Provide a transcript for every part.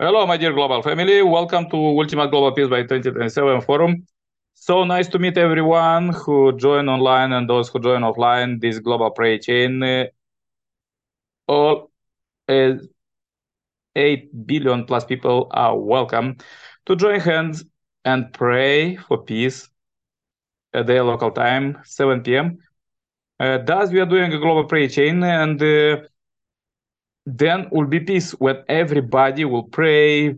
Hello, my dear global family. Welcome to Ultimate Global Peace by 2027 Forum. So nice to meet everyone who join online and those who join offline this global prayer chain. Uh, all uh, 8 billion plus people are welcome to join hands and pray for peace at their local time, 7 p.m. Uh, thus, we are doing a global prayer chain and uh, then will be peace when everybody will pray,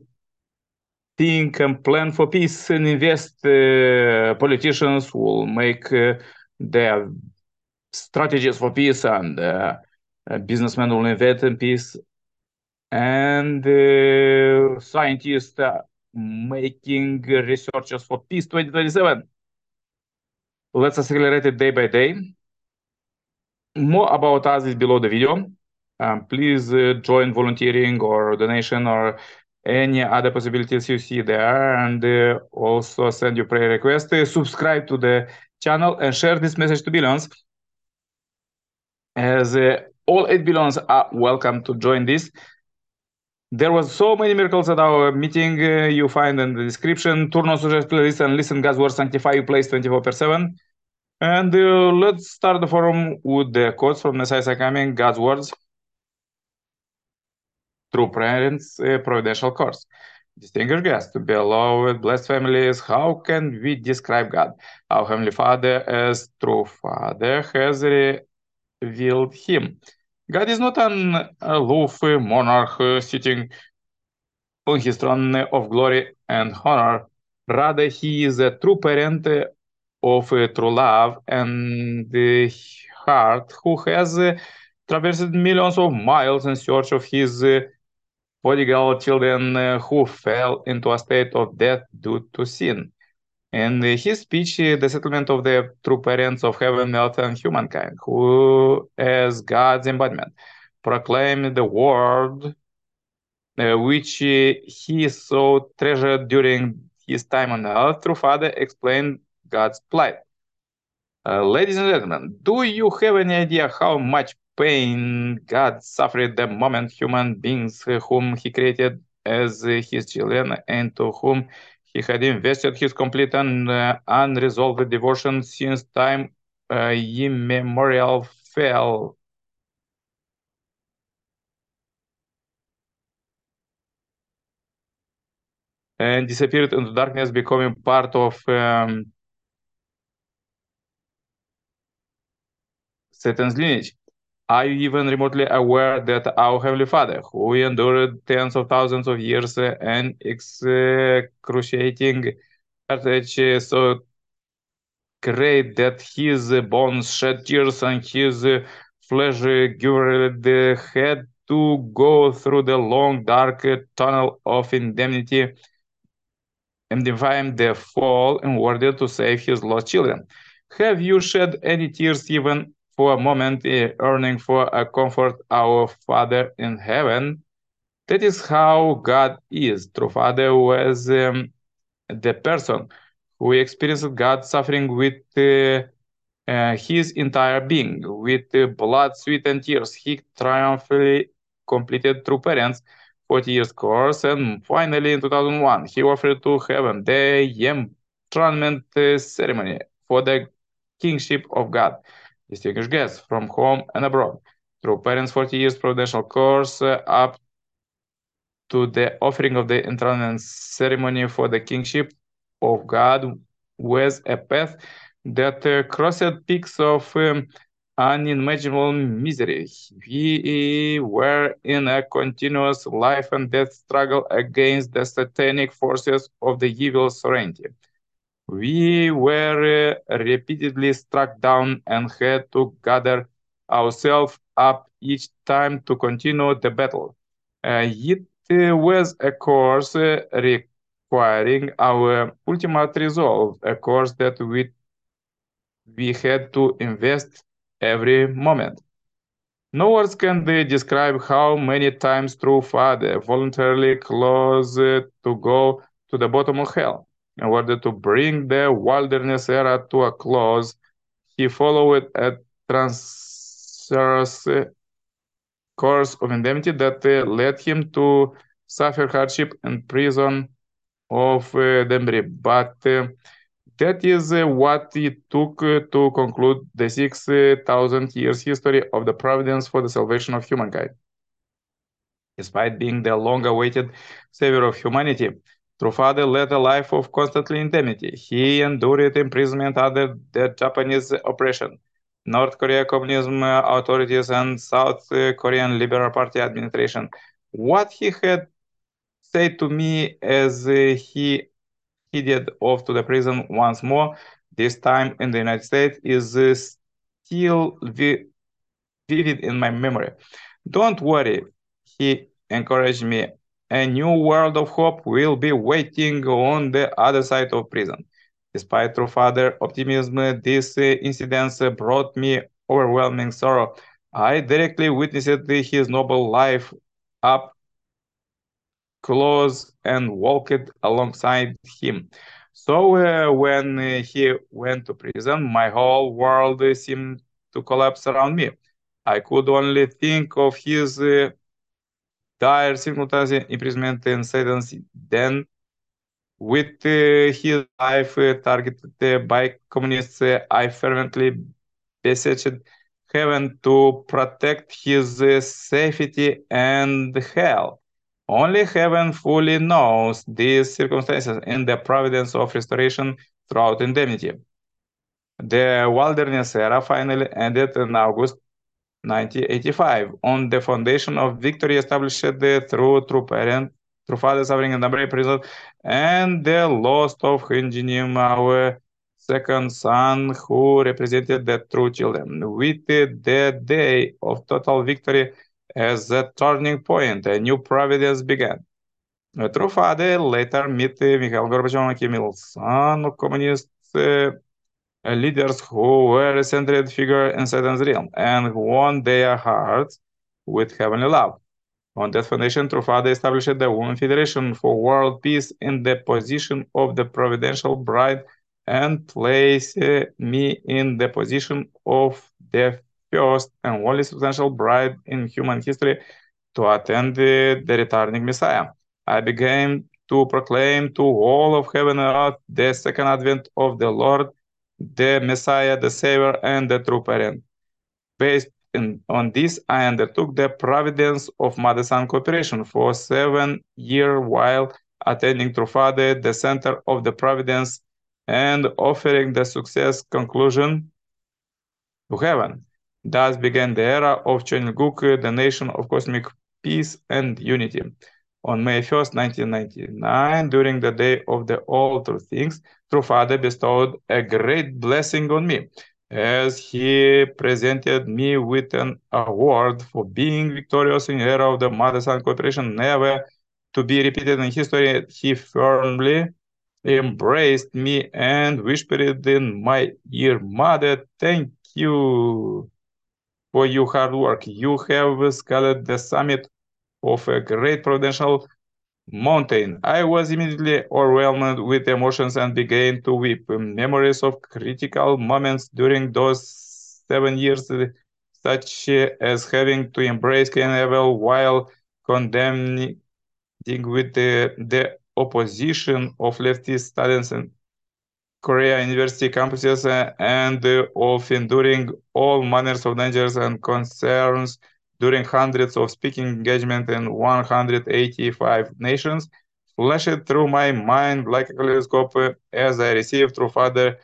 think, and plan for peace and invest. Uh, politicians will make uh, their strategies for peace, and uh, businessmen will invest in peace, and uh, scientists are making researches for peace 2027. Let's accelerate it day by day. More about us is below the video um, please uh, join volunteering or donation or any other possibilities you see there. And uh, also send your prayer request. Uh, subscribe to the channel and share this message to billions. As uh, all 8 billions are welcome to join this. There was so many miracles at our meeting uh, you find in the description. Turn on suggest playlist and listen god's word sanctify you place 24 per 7 and uh, let's start the forum with the quotes from Messiah coming god's words True parents' uh, providential course. Distinguished guests, beloved, blessed families, how can we describe God? Our Heavenly Father, as true Father, has revealed Him. God is not an aloof monarch eh, sitting on his throne eh, of glory and honor. Rather, he is a true parent of true love and heart who has traversed millions of miles in search of his prodigal children uh, who fell into a state of death due to sin. In his speech, the settlement of the true parents of heaven, earth, and humankind, who, as God's embodiment, proclaimed the word uh, which he so treasured during his time on earth, through Father explained God's plight. Uh, ladies and gentlemen, do you have any idea how much pain God suffered the moment human beings whom he created as his children and to whom he had invested his complete and uh, unresolved devotion since time uh, immemorial fell and disappeared into darkness, becoming part of um, Satan's lineage. Are you even remotely aware that our Heavenly Father, who endured tens of thousands of years and excruciating heartache so great that his bones shed tears and his flesh girded had to go through the long dark tunnel of indemnity and define the fall in order to save his lost children? Have you shed any tears even for a moment yearning for a comfort our Father in heaven. That is how God is. True Father was um, the person who experienced God suffering with uh, uh, his entire being, with uh, blood, sweat, and tears. He triumphantly completed True Parents 40 years course, and finally in 2001, he offered to heaven the enthronement uh, ceremony for the kingship of God distinguished guests from home and abroad. Through Parents 40 Years Providential Course uh, up to the offering of the enthronement ceremony for the kingship of God was a path that uh, crossed peaks of um, unimaginable misery. We were in a continuous life and death struggle against the satanic forces of the evil sovereignty. We were repeatedly struck down and had to gather ourselves up each time to continue the battle. Uh, it was a course requiring our ultimate resolve, a course that we, we had to invest every moment. No words can describe how many times True Father voluntarily close to go to the bottom of hell in order to bring the wilderness era to a close, he followed a transverse course of indemnity that led him to suffer hardship and prison of uh, Danbury. But uh, that is uh, what it took uh, to conclude the 6,000 years history of the providence for the salvation of humankind. Despite being the long-awaited savior of humanity, True Father led a life of constant indemnity. He endured imprisonment under the Japanese oppression, North Korea communism authorities, and South Korean Liberal Party administration. What he had said to me as he headed off to the prison once more, this time in the United States, is still vi vivid in my memory. Don't worry, he encouraged me. A new world of hope will be waiting on the other side of prison. Despite true father optimism, this incident brought me overwhelming sorrow. I directly witnessed his noble life up close and walked alongside him. So uh, when uh, he went to prison, my whole world seemed to collapse around me. I could only think of his uh, dire simultaneous imprisonment and sentence. Then, with his life targeted by communists, I fervently beseeched heaven to protect his safety and health. Only heaven fully knows these circumstances and the providence of restoration throughout indemnity. The wilderness era finally ended in August 1985 on the foundation of victory established through true parent, true father suffering and number prison, and the loss of Heungjinnim, our second son, who represented the true children. With the day of total victory as a turning point, a new providence began. A true father later met Mikhail Gorbachev and Kim Il-sung, communist uh, leaders who were a centered figure in Satan's realm and won their hearts with heavenly love. On that foundation, True Father established the Women Federation for World Peace in the position of the providential bride and placed eh, me in the position of the first and only substantial bride in human history to attend the, the returning Messiah. I began to proclaim to all of heaven and earth the second advent of the Lord, the Messiah, the Savior, and the true parent. Based in, on this, I undertook the providence of Mother-Son cooperation for seven years while attending True Father, the center of the providence, and offering the success conclusion to heaven. Thus began the era of Cheonilguk, the nation of cosmic peace and unity. On May 1st, 1999, during the day of the All Things, True Father bestowed a great blessing on me as he presented me with an award for being victorious in the era of the mother-son cooperation never to be repeated in history. He firmly embraced me and whispered in my ear, Mother, thank you for your hard work. You have scaled the summit of a great providential mountain. I was immediately overwhelmed with emotions and began to weep. Memories of critical moments during those seven years, such as having to embrace Cain Abel while condemning with the, the opposition of leftist students and Korea University campuses uh, and uh, of enduring all manners of dangers and concerns during hundreds of speaking engagements in 185 nations flashed through my mind like a kaleidoscope as I received through Father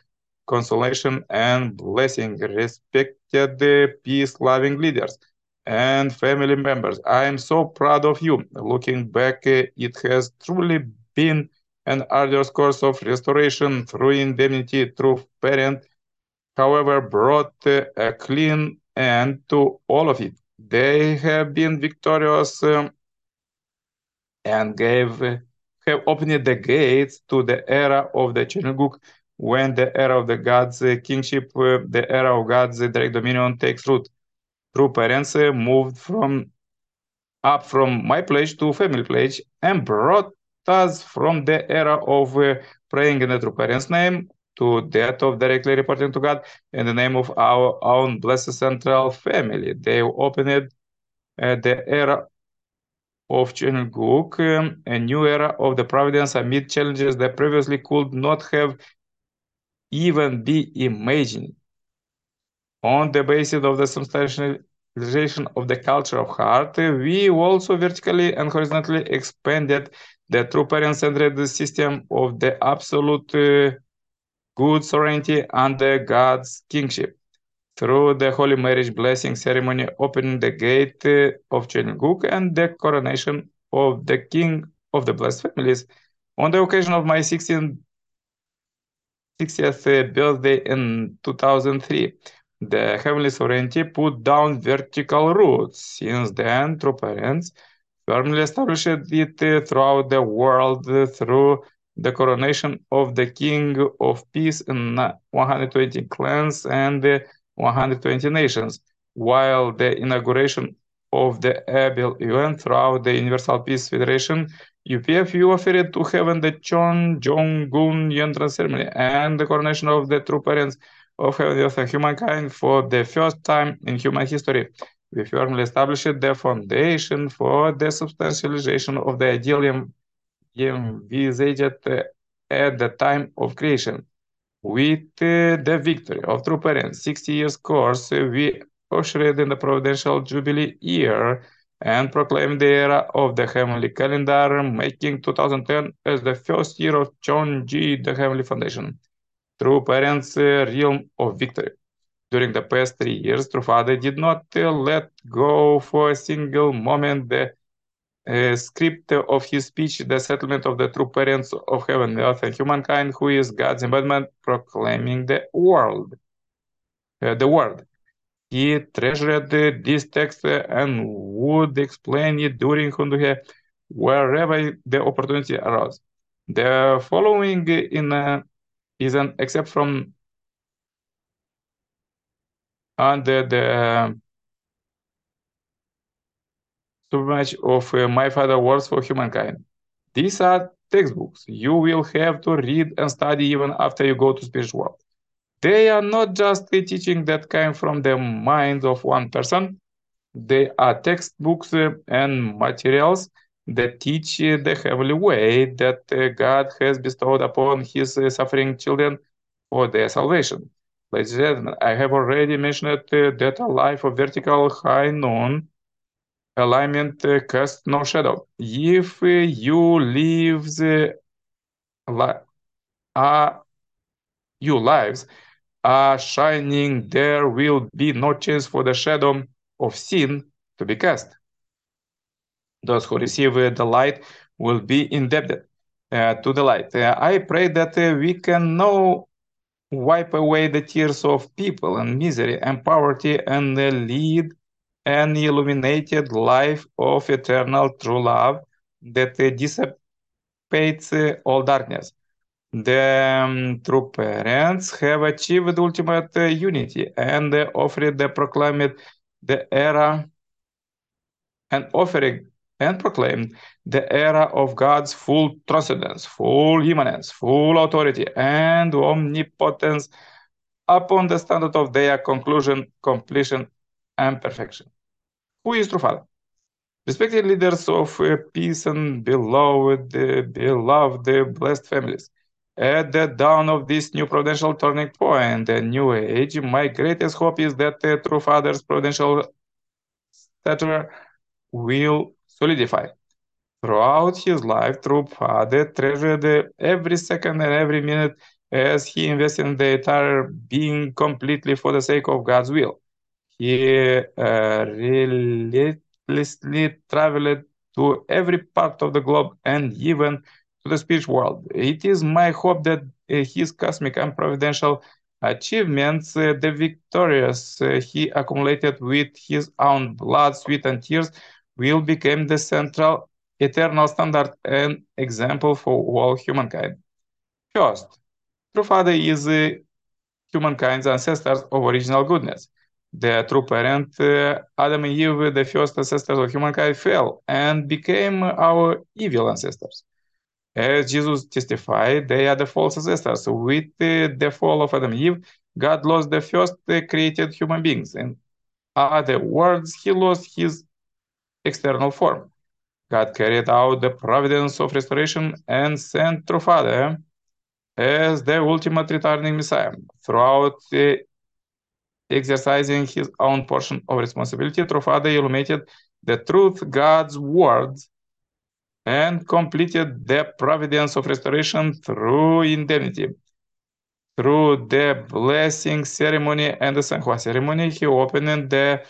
consolation and blessing, respected peace-loving leaders and family members. I am so proud of you. Looking back, it has truly been an arduous course of restoration through indemnity, through parent, however, brought a clean end to all of it. They have been victorious um, and gave have opened the gates to the era of the Cheonilguk, when the era of the God's kingship, uh, the era of God's direct dominion takes root. True parents moved from up from my pledge to family pledge and brought us from the era of uh, praying in the true parent's name to that of directly reporting to God in the name of our own blessed central family. They opened uh, the era of Cheonguk, um, a new era of the providence amid challenges that previously could not have even be imagined. On the basis of the substantialization of the culture of heart, we also vertically and horizontally expanded the true parent-centered system of the absolute uh, good sovereignty under God's kingship through the Holy Marriage blessing ceremony opening the gate uh, of Cheonguk and the coronation of the King of the Blessed Families. On the occasion of my 16th, 60th uh, birthday in 2003, the Heavenly Sovereignty put down vertical roots. Since then, true parents firmly established it uh, throughout the world through the coronation of the King of Peace in 120 clans and 120 nations, while the inauguration of the Abel event throughout the Universal Peace Federation, UPFU offered to heaven the Cheon Jeong Gung entrance ceremony and the coronation of the true parents of heaven, earth, and humankind for the first time in human history. We firmly established the foundation for the substantialization of the ideal envisaged at the time of creation. With uh, the victory of true parents, 60 years course, uh, we ushered in the providential jubilee year and proclaimed the era of the heavenly calendar, making 2010 as the first year of Chonji, the heavenly foundation. True parents' uh, realm of victory. During the past three years, True Father did not let go for a single moment the script of his speech, the settlement of the true parents of heaven, earth, and humankind, who is God's embodiment, proclaiming the world, uh, the word. He treasured this text and would explain it during Hoon Dok Hae wherever the opportunity arose. The following in uh, is an except from under the so much of uh, My Father Words for Humankind. These are textbooks you will have to read and study even after you go to spiritual world. They are not just a teaching that came from the mind of one person. They are textbooks and materials that teach the heavenly way that uh, God has bestowed upon his uh, suffering children for their salvation. Ladies and gentlemen, I have already mentioned that a life of vertical high noon alignment cast no shadow. If you lives are you lives are shining, there will be no chance for the shadow of sin to be cast. Those who receive the light will be indebted uh, to the light. Uh, I pray that uh, we can now wipe away the tears of people and misery and poverty and lead an illuminated life of eternal true love that dissipates all darkness. The um, true parents have achieved ultimate unity and offered the proclaimed the era and offering and proclaimed the era of God's full transcendence, full immanence, full authority, and omnipotence upon the standard of their conclusion, completion, and perfection. Who is true father? Respected leaders of uh, peace and beloved, uh, beloved, blessed families. At the dawn of this new providential turning point, a new age, my greatest hope is that the true father's providential stature will solidify. Throughout his life, true father treasured every second and every minute as he invested in the entire being completely for the sake of God's will. He uh, relentlessly traveled to every part of the globe and even to the spiritual world. It is my hope that uh, his cosmic and providential achievements, uh, the victorious uh, he accumulated with his own blood, sweat, and tears, will become the central, eternal standard and example for all humankind. First, True Father is uh, humankind's ancestors of original goodness the true parent, uh, Adam and Eve, the first ancestors of humankind, fell and became our evil ancestors. As Jesus testified, they are the false ancestors. With uh, the fall of Adam and Eve, God lost the first uh, created human beings. In other words, he lost his external form. God carried out the providence of restoration and sent through Father as the ultimate returning Messiah. Throughout the exercising his own portion of responsibility, Father illuminated the truth, God's word, and completed the providence of restoration through indemnity. Through the blessing ceremony and the Seonghwa ceremony, he opened the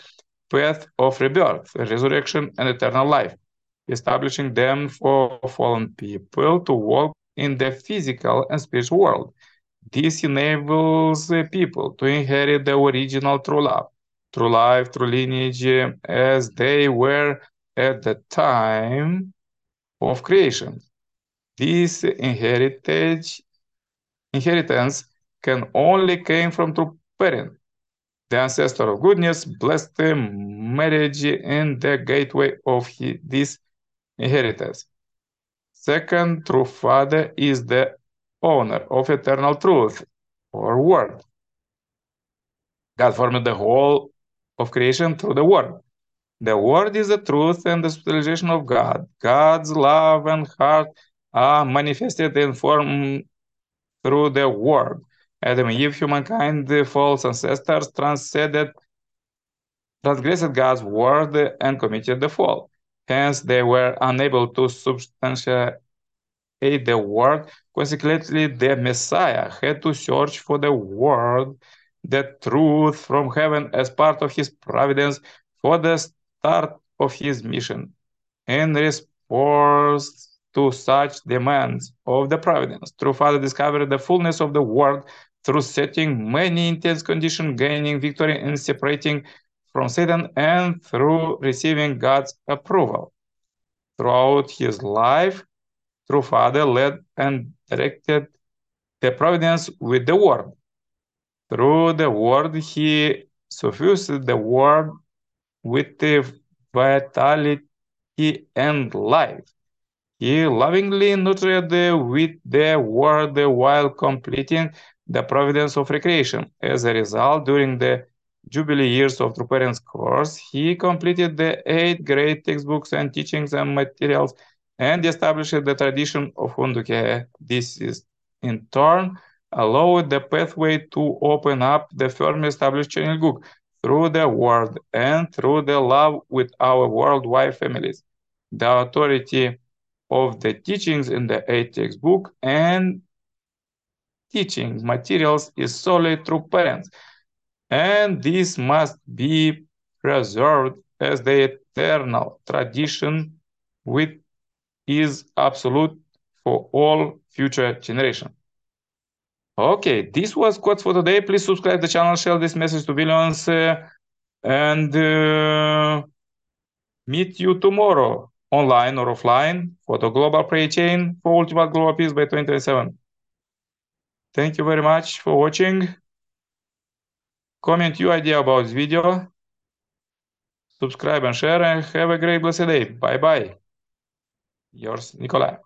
path of rebirth, resurrection, and eternal life, establishing them for fallen people to walk in the physical and spiritual world. This enables uh, people to inherit the original true love, true life, true lineage, uh, as they were at the time of creation. This inheritance, inheritance can only came from true parent. The ancestor of goodness blessed marriage in the gateway of his, this inheritance. Second, true father is the owner of eternal truth or word. God formed the whole of creation through the word. The word is the truth and the spiritualization of God. God's love and heart are manifested in form through the word. Adam and Eve, humankind, the false ancestors, transcended, transgressed God's word and committed the fall. Hence, they were unable to substantiate the word. Consequently, the Messiah had to search for the word, the truth from heaven as part of his providence for the start of his mission. In response to such demands of the providence, True Father discovered the fullness of the word through setting many intense conditions, gaining victory and separating from Satan, and through receiving God's approval. Throughout his life, True Father led and directed the providence with the word. Through the word, he suffused the word with the vitality and life. He lovingly nurtured with the word while completing the providence of recreation. As a result, during the Jubilee years of True Parents course, he completed the eight great textbooks and teachings and materials and established the tradition of Hoon Dok Hae. This is in turn allowed the pathway to open up the firmly established Cheonilguk through the word and through the love with our worldwide families. The authority of the teachings in the eight textbook and teaching materials is solely through parents, and this must be preserved as the eternal tradition which is absolute for all future generations. Okay, this was quotes for today. Please subscribe the channel, share this message to billions, uh, and uh, meet you tomorrow, online or offline, for the global prayer chain for ultimate global peace by 2027. Thank you very much for watching. Comment your idea about this video. Subscribe and share and have a great blessed day. Bye bye. Yours, Nikolai.